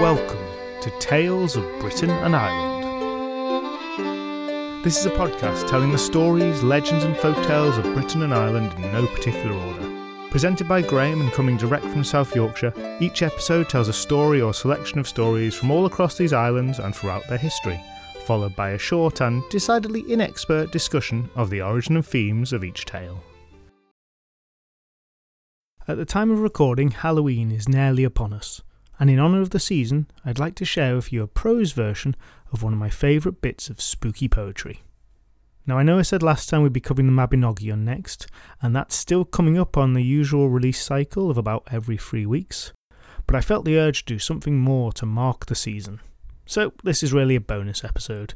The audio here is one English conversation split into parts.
Welcome to Tales of Britain and Ireland. This is a podcast telling the stories, legends, and folktales of Britain and Ireland in no particular order. Presented by Graham and coming direct from South Yorkshire, each episode tells a story or selection of stories from all across these islands and throughout their history, followed by a short and decidedly inexpert discussion of the origin and themes of each tale. At the time of recording, Halloween is nearly upon us, and in honour of the season, I'd like to share with you a prose version of one of my favourite bits of spooky poetry. Now, I know I said last time we'd be covering the Mabinogion next, and that's still coming up on the usual release cycle of about every three weeks, but I felt the urge to do something more to mark the season. So, this is really a bonus episode,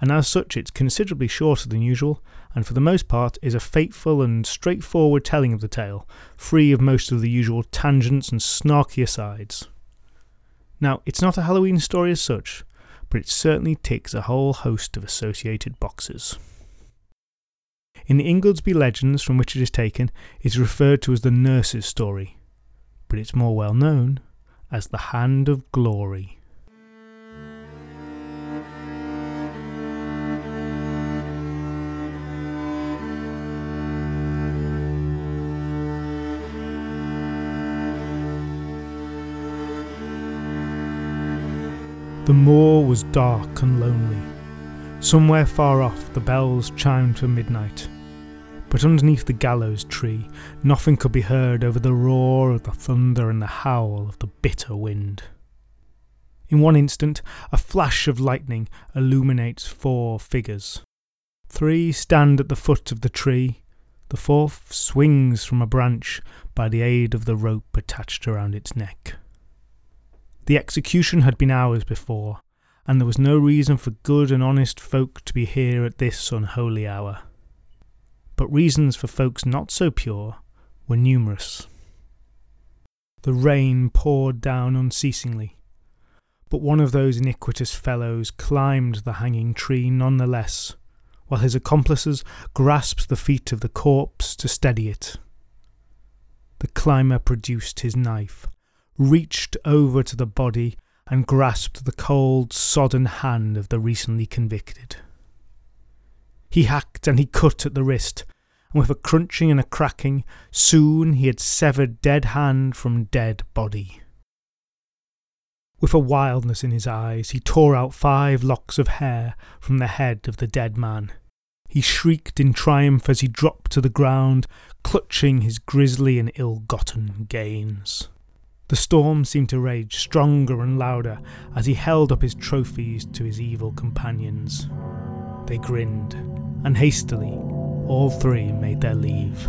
and as such, it's considerably shorter than usual, and for the most part is a faithful and straightforward telling of the tale, free of most of the usual tangents and snarky asides. Now, it's not a Halloween story as such, but it certainly ticks a whole host of associated boxes. In the Ingoldsby legends from which it is taken, it is referred to as the nurse's story, but it's more well known as the Hand of Glory. The moor was dark and lonely. Somewhere far off, the bells chimed for midnight. But underneath the gallows tree, nothing could be heard over the roar of the thunder and the howl of the bitter wind. In one instant, a flash of lightning illuminates four figures. Three stand at the foot of the tree, the fourth swings from a branch by the aid of the rope attached around its neck. The execution had been hours before, and there was no reason for good and honest folk to be here at this unholy hour. But reasons for folks not so pure were numerous. The rain poured down unceasingly, but one of those iniquitous fellows climbed the hanging tree none the less, while his accomplices grasped the feet of the corpse to steady it. The climber produced his knife, reached over to the body and grasped the cold, sodden hand of the recently convicted. He hacked and he cut at the wrist, and with a crunching and a cracking, soon he had severed dead hand from dead body. With a wildness in his eyes, he tore out five locks of hair from the head of the dead man. He shrieked in triumph as he dropped to the ground, clutching his grisly and ill gotten gains. The storm seemed to rage stronger and louder as he held up his trophies to his evil companions. They grinned, and hastily, all three made their leave.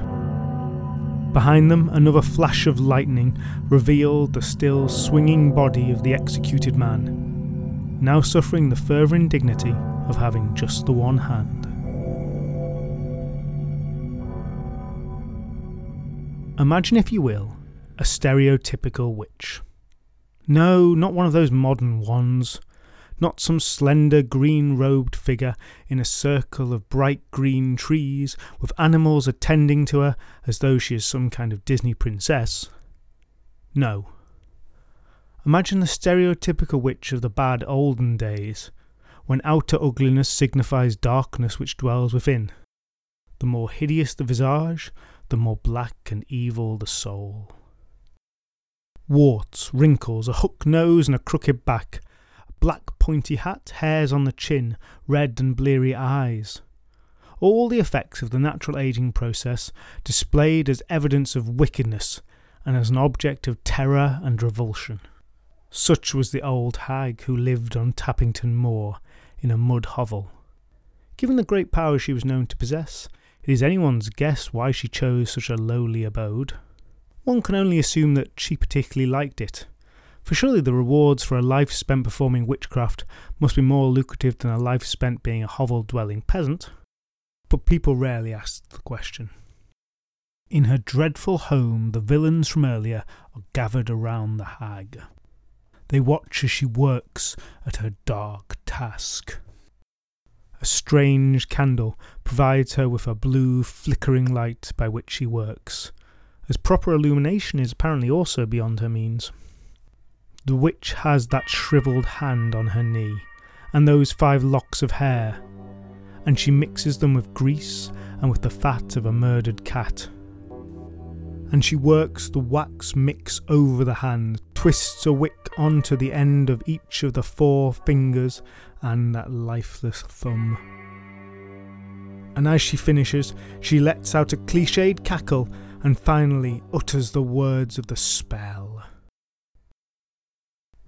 Behind them, another flash of lightning revealed the still swinging body of the executed man, now suffering the further indignity of having just the one hand. Imagine, if you will, a stereotypical witch. No, not one of those modern ones. Not some slender green robed figure in a circle of bright green trees with animals attending to her as though she is some kind of Disney princess. No. Imagine the stereotypical witch of the bad olden days, when outer ugliness signifies darkness which dwells within. The more hideous the visage, the more black and evil the soul warts, wrinkles, a hook nose, and a crooked back, a black pointy hat, hairs on the chin, red and bleary eyes. All the effects of the natural aging process displayed as evidence of wickedness and as an object of terror and revulsion. Such was the old hag who lived on Tappington Moor in a mud hovel. Given the great power she was known to possess, it is anyone's guess why she chose such a lowly abode. One can only assume that she particularly liked it, for surely the rewards for a life spent performing witchcraft must be more lucrative than a life spent being a hovel dwelling peasant. But people rarely ask the question. In her dreadful home, the villains from earlier are gathered around the hag. They watch as she works at her dark task. A strange candle provides her with a blue, flickering light by which she works, as proper illumination is apparently also beyond her means. The witch has that shrivelled hand on her knee, and those five locks of hair, and she mixes them with grease and with the fat of a murdered cat. And she works the wax mix over the hand, twists a wick onto the end of each of the four fingers and that lifeless thumb. And as she finishes, she lets out a cliched cackle and finally utters the words of the spell.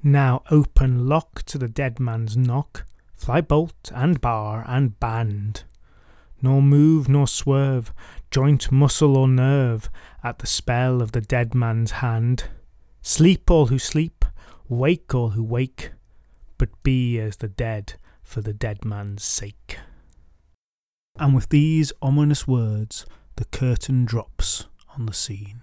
Now open lock to the dead man's knock, fly bolt and bar and band. Nor move nor swerve, joint, muscle, or nerve, at the spell of the dead man's hand. Sleep all who sleep, wake all who wake, but be as the dead for the dead man's sake. And with these ominous words, the curtain drops on the scene.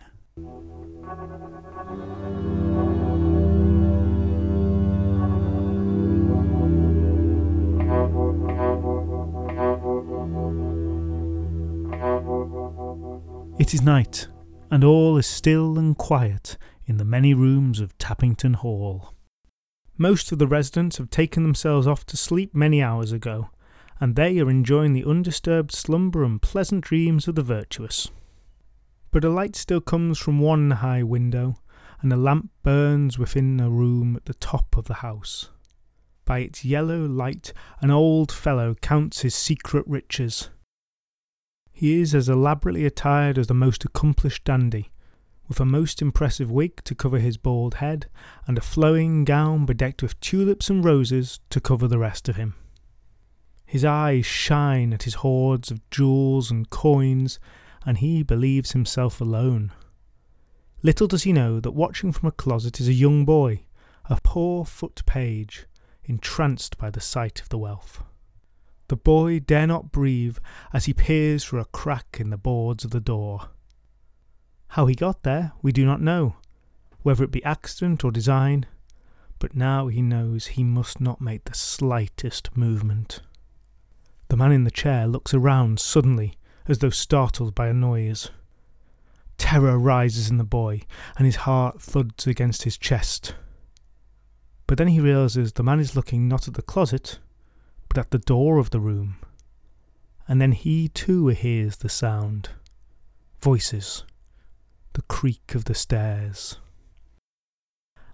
It is night, and all is still and quiet in the many rooms of Tappington Hall. Most of the residents have taken themselves off to sleep many hours ago, and they are enjoying the undisturbed slumber and pleasant dreams of the virtuous. But a light still comes from one high window, and a lamp burns within a room at the top of the house. By its yellow light, an old fellow counts his secret riches he is as elaborately attired as the most accomplished dandy, with a most impressive wig to cover his bald head, and a flowing gown bedecked with tulips and roses to cover the rest of him. His eyes shine at his hoards of jewels and coins, and he believes himself alone. Little does he know that watching from a closet is a young boy, a poor foot page, entranced by the sight of the wealth. The boy dare not breathe as he peers through a crack in the boards of the door. How he got there, we do not know, whether it be accident or design, but now he knows he must not make the slightest movement. The man in the chair looks around suddenly, as though startled by a noise. Terror rises in the boy, and his heart thuds against his chest. But then he realizes the man is looking not at the closet, but at the door of the room. And then he too hears the sound voices, the creak of the stairs.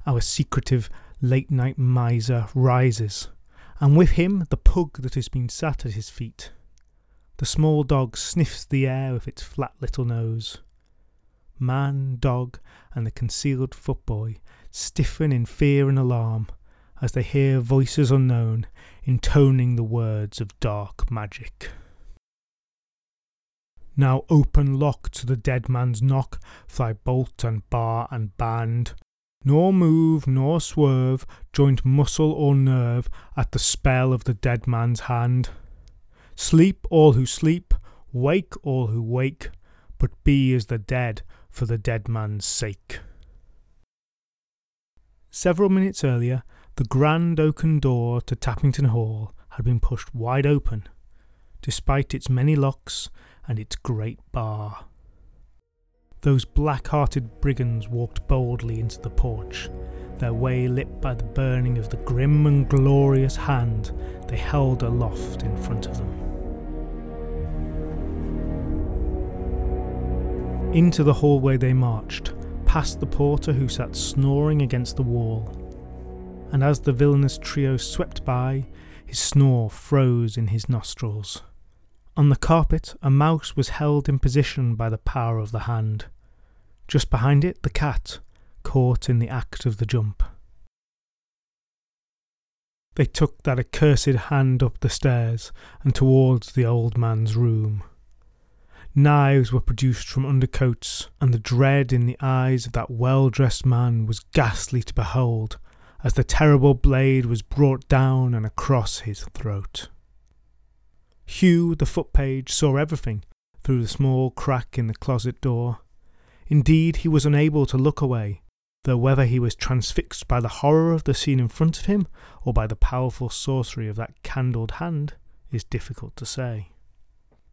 Our secretive late night miser rises, and with him the pug that has been sat at his feet. The small dog sniffs the air with its flat little nose. Man, dog, and the concealed footboy stiffen in fear and alarm as they hear voices unknown intoning the words of dark magic. Now open lock to the dead man's knock, fly bolt and bar and band, nor move nor swerve, joint muscle or nerve, at the spell of the dead man's hand. Sleep all who sleep, wake all who wake, but be as the dead for the dead man's sake. Several minutes earlier, the grand oaken door to Tappington Hall had been pushed wide open, despite its many locks and its great bar. Those black hearted brigands walked boldly into the porch, their way lit by the burning of the grim and glorious hand they held aloft in front of them. Into the hallway they marched, past the porter who sat snoring against the wall and as the villainous trio swept by, his snore froze in his nostrils. On the carpet, a mouse was held in position by the power of the hand. Just behind it, the cat, caught in the act of the jump. They took that accursed hand up the stairs and towards the old man's room. Knives were produced from undercoats, and the dread in the eyes of that well dressed man was ghastly to behold as the terrible blade was brought down and across his throat. Hugh, the foot page, saw everything through the small crack in the closet door. Indeed, he was unable to look away, though whether he was transfixed by the horror of the scene in front of him or by the powerful sorcery of that candled hand is difficult to say.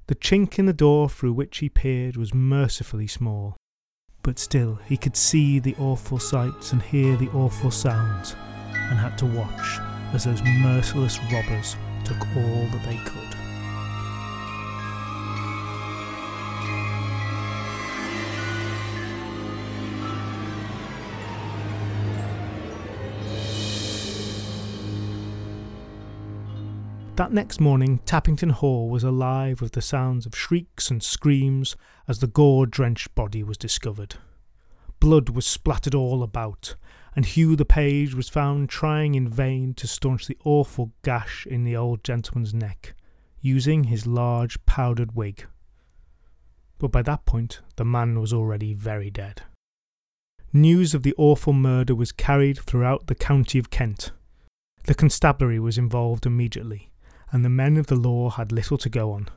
The chink in the door through which he peered was mercifully small, But still, he could see the awful sights and hear the awful sounds, and had to watch as those merciless robbers took all that they could. That next morning, Tappington Hall was alive with the sounds of shrieks and screams as the gore drenched body was discovered. Blood was splattered all about, and Hugh the page was found trying in vain to staunch the awful gash in the old gentleman's neck, using his large powdered wig. But by that point, the man was already very dead. News of the awful murder was carried throughout the county of Kent. The constabulary was involved immediately and the men of the law had little to go on.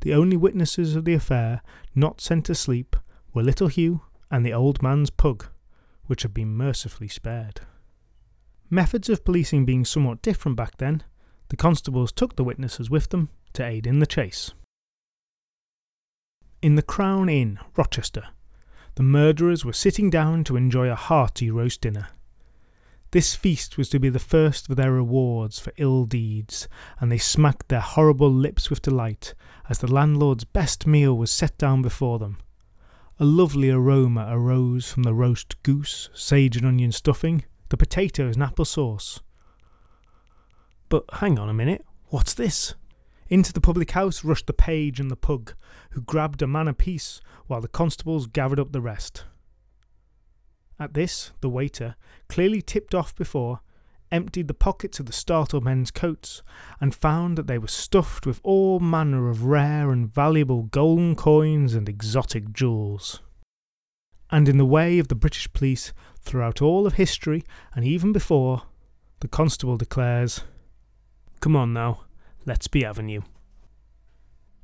The only witnesses of the affair not sent to sleep were little Hugh and the old man's pug, which had been mercifully spared. Methods of policing being somewhat different back then, the constables took the witnesses with them to aid in the chase. In the Crown Inn, Rochester, the murderers were sitting down to enjoy a hearty roast dinner. This feast was to be the first of their rewards for ill deeds, and they smacked their horrible lips with delight as the landlord's best meal was set down before them. A lovely aroma arose from the roast goose, sage and onion stuffing, the potatoes and apple sauce. But hang on a minute, what's this? Into the public house rushed the page and the pug, who grabbed a man apiece, while the constables gathered up the rest. At this, the waiter, clearly tipped off before, emptied the pockets of the startled men's coats, and found that they were stuffed with all manner of rare and valuable golden coins and exotic jewels. And in the way of the British police throughout all of history, and even before, the constable declares, Come on now, let's be having you.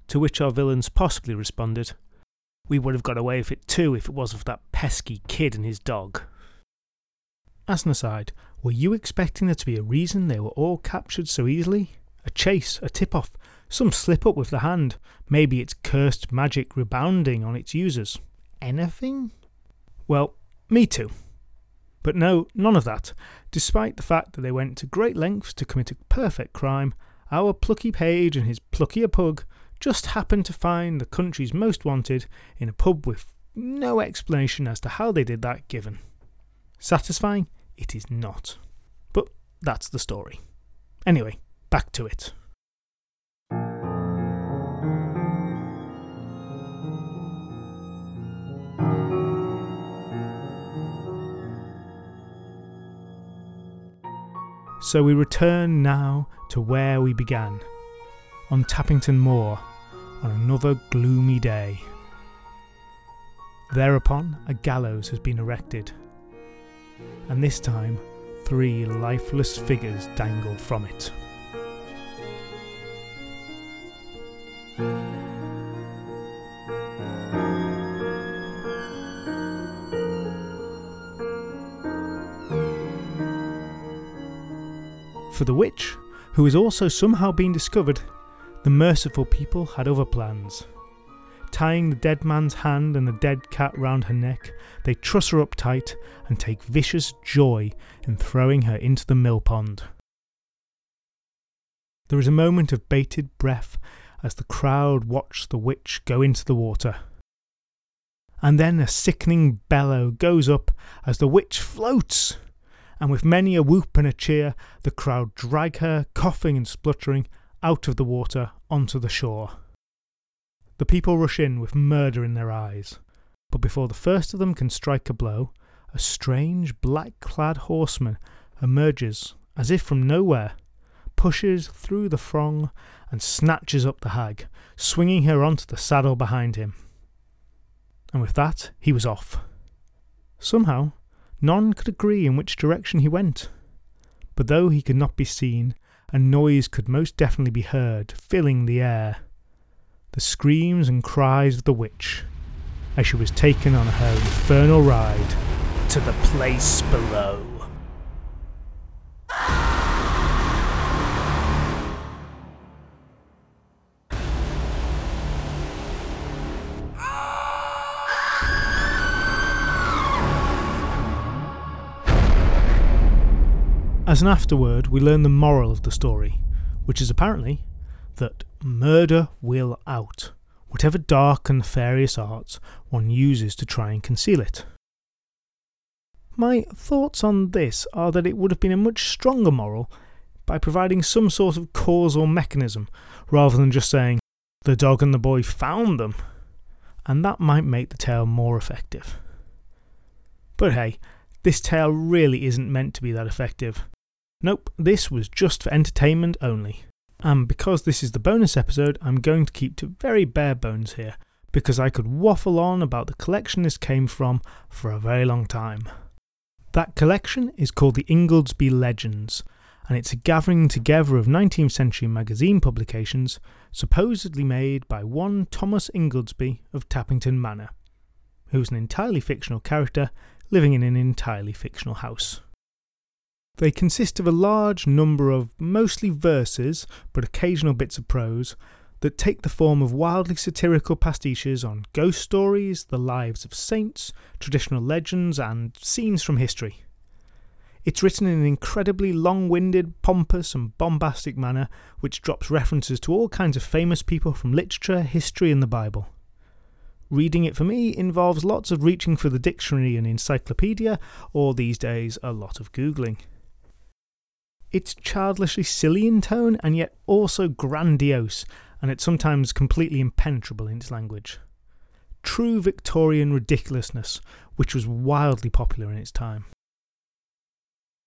To which our villains possibly responded, we would have got away with it too if it wasn't for that pesky kid and his dog. As an aside, were you expecting there to be a reason they were all captured so easily? A chase, a tip off, some slip up with the hand, maybe its cursed magic rebounding on its users. Anything? Well, me too. But no, none of that. Despite the fact that they went to great lengths to commit a perfect crime, our plucky page and his pluckier pug just happened to find the country's most wanted in a pub with no explanation as to how they did that given. Satisfying? It is not. But that's the story. Anyway, back to it. So we return now to where we began, on Tappington Moor on another gloomy day. Thereupon, a gallows has been erected, and this time, three lifeless figures dangle from it. For the witch, who has also somehow been discovered, the merciful people had other plans. Tying the dead man's hand and the dead cat round her neck, they truss her up tight and take vicious joy in throwing her into the mill pond. There is a moment of bated breath as the crowd watch the witch go into the water. And then a sickening bellow goes up as the witch floats, and with many a whoop and a cheer, the crowd drag her, coughing and spluttering, out of the water onto the shore. The people rush in with murder in their eyes, but before the first of them can strike a blow, a strange black clad horseman emerges as if from nowhere, pushes through the throng, and snatches up the hag, swinging her onto the saddle behind him. And with that, he was off. Somehow, none could agree in which direction he went. But though he could not be seen, a noise could most definitely be heard, filling the air. The screams and cries of the witch, as she was taken on her infernal ride to the place below. As an afterword, we learn the moral of the story, which is apparently that murder will out, whatever dark and nefarious arts one uses to try and conceal it. My thoughts on this are that it would have been a much stronger moral by providing some sort of cause or mechanism, rather than just saying, the dog and the boy found them, and that might make the tale more effective. But hey, this tale really isn't meant to be that effective. Nope, this was just for entertainment only. And because this is the bonus episode, I'm going to keep to very bare bones here, because I could waffle on about the collection this came from for a very long time. That collection is called the Ingoldsby Legends, and it's a gathering together of 19th century magazine publications supposedly made by one Thomas Ingoldsby of Tappington Manor, who's an entirely fictional character living in an entirely fictional house. They consist of a large number of mostly verses, but occasional bits of prose, that take the form of wildly satirical pastiches on ghost stories, the lives of saints, traditional legends, and scenes from history. It's written in an incredibly long winded, pompous, and bombastic manner, which drops references to all kinds of famous people from literature, history, and the Bible. Reading it for me involves lots of reaching for the dictionary and encyclopedia, or these days, a lot of Googling. It's childishly silly in tone and yet also grandiose, and it's sometimes completely impenetrable in its language. True Victorian ridiculousness, which was wildly popular in its time.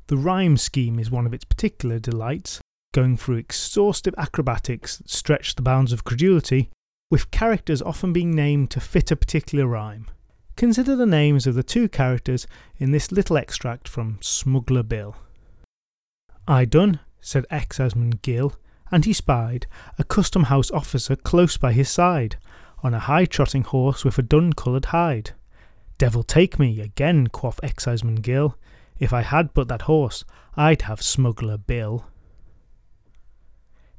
The rhyme scheme is one of its particular delights, going through exhaustive acrobatics that stretch the bounds of credulity, with characters often being named to fit a particular rhyme. Consider the names of the two characters in this little extract from Smuggler Bill. I done, said ex exciseman Gill, and he spied a custom house officer close by his side, on a high trotting horse with a dun coloured hide. Devil take me, again, quoth exciseman Gill, if I had but that horse, I'd have Smuggler Bill.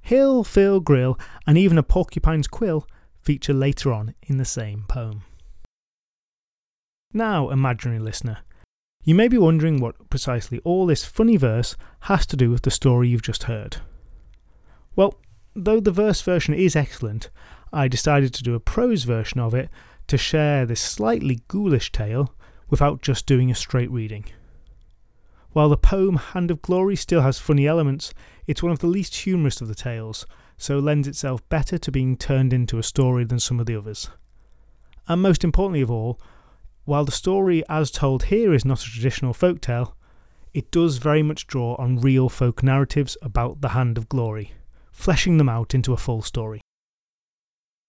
Hill, Phil, Grill, and even a porcupine's quill feature later on in the same poem. Now, imaginary listener, you may be wondering what precisely all this funny verse has to do with the story you've just heard. Well, though the verse version is excellent, I decided to do a prose version of it to share this slightly ghoulish tale without just doing a straight reading. While the poem Hand of Glory still has funny elements, it's one of the least humorous of the tales, so lends itself better to being turned into a story than some of the others. And most importantly of all, while the story as told here is not a traditional folk tale, it does very much draw on real folk narratives about the Hand of Glory, fleshing them out into a full story.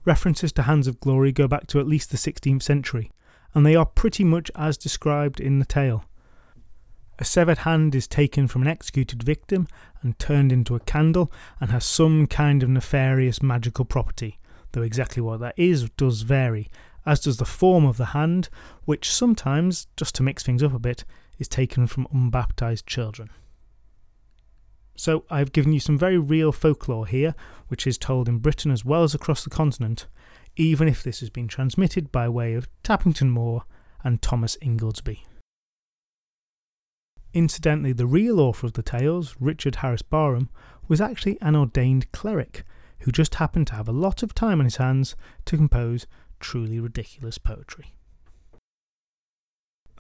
References to Hands of Glory go back to at least the 16th century, and they are pretty much as described in the tale. A severed hand is taken from an executed victim and turned into a candle and has some kind of nefarious magical property, though exactly what that is does vary, as does the form of the hand, which sometimes, just to mix things up a bit, is taken from unbaptized children. So, I've given you some very real folklore here, which is told in Britain as well as across the continent, even if this has been transmitted by way of Tappington Moor and Thomas Ingoldsby. Incidentally, the real author of the tales, Richard Harris Barham, was actually an ordained cleric who just happened to have a lot of time on his hands to compose truly ridiculous poetry.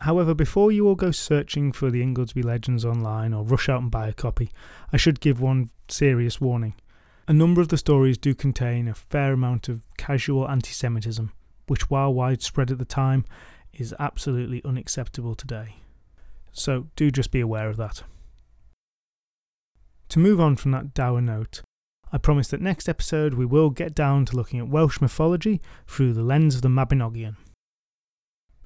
However, before you all go searching for the Ingoldsby Legends online or rush out and buy a copy, I should give one serious warning. A number of the stories do contain a fair amount of casual anti Semitism, which, while widespread at the time, is absolutely unacceptable today so do just be aware of that. To move on from that dour note, I promise that next episode we will get down to looking at Welsh mythology through the lens of the Mabinogion.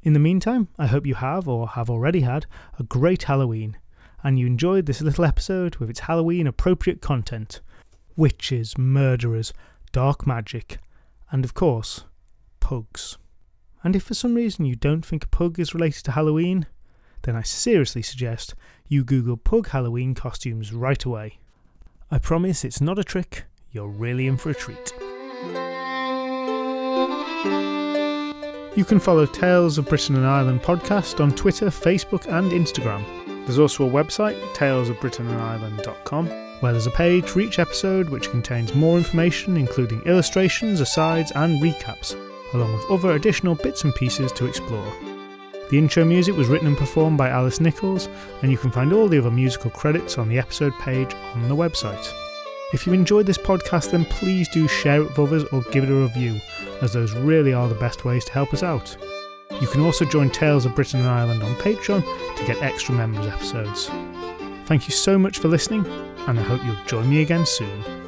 In the meantime, I hope you have, or have already had, a great Halloween, and you enjoyed this little episode with its Halloween appropriate content witches, murderers, dark magic, and of course, pugs. And if for some reason you don't think a pug is related to Halloween, then I seriously suggest you Google Pug Halloween costumes right away. I promise it's not a trick, you're really in for a treat. You can follow Tales of Britain and Ireland podcast on Twitter, Facebook, and Instagram. There's also a website, talesofbritainandireland.com, where there's a page for each episode which contains more information, including illustrations, asides, and recaps, along with other additional bits and pieces to explore. The intro music was written and performed by Alice Nichols, and you can find all the other musical credits on the episode page on the website. If you enjoyed this podcast, then please do share it with others or give it a review, as those really are the best ways to help us out. You can also join Tales of Britain and Ireland on Patreon to get extra members episodes. Thank you so much for listening, and I hope you'll join me again soon.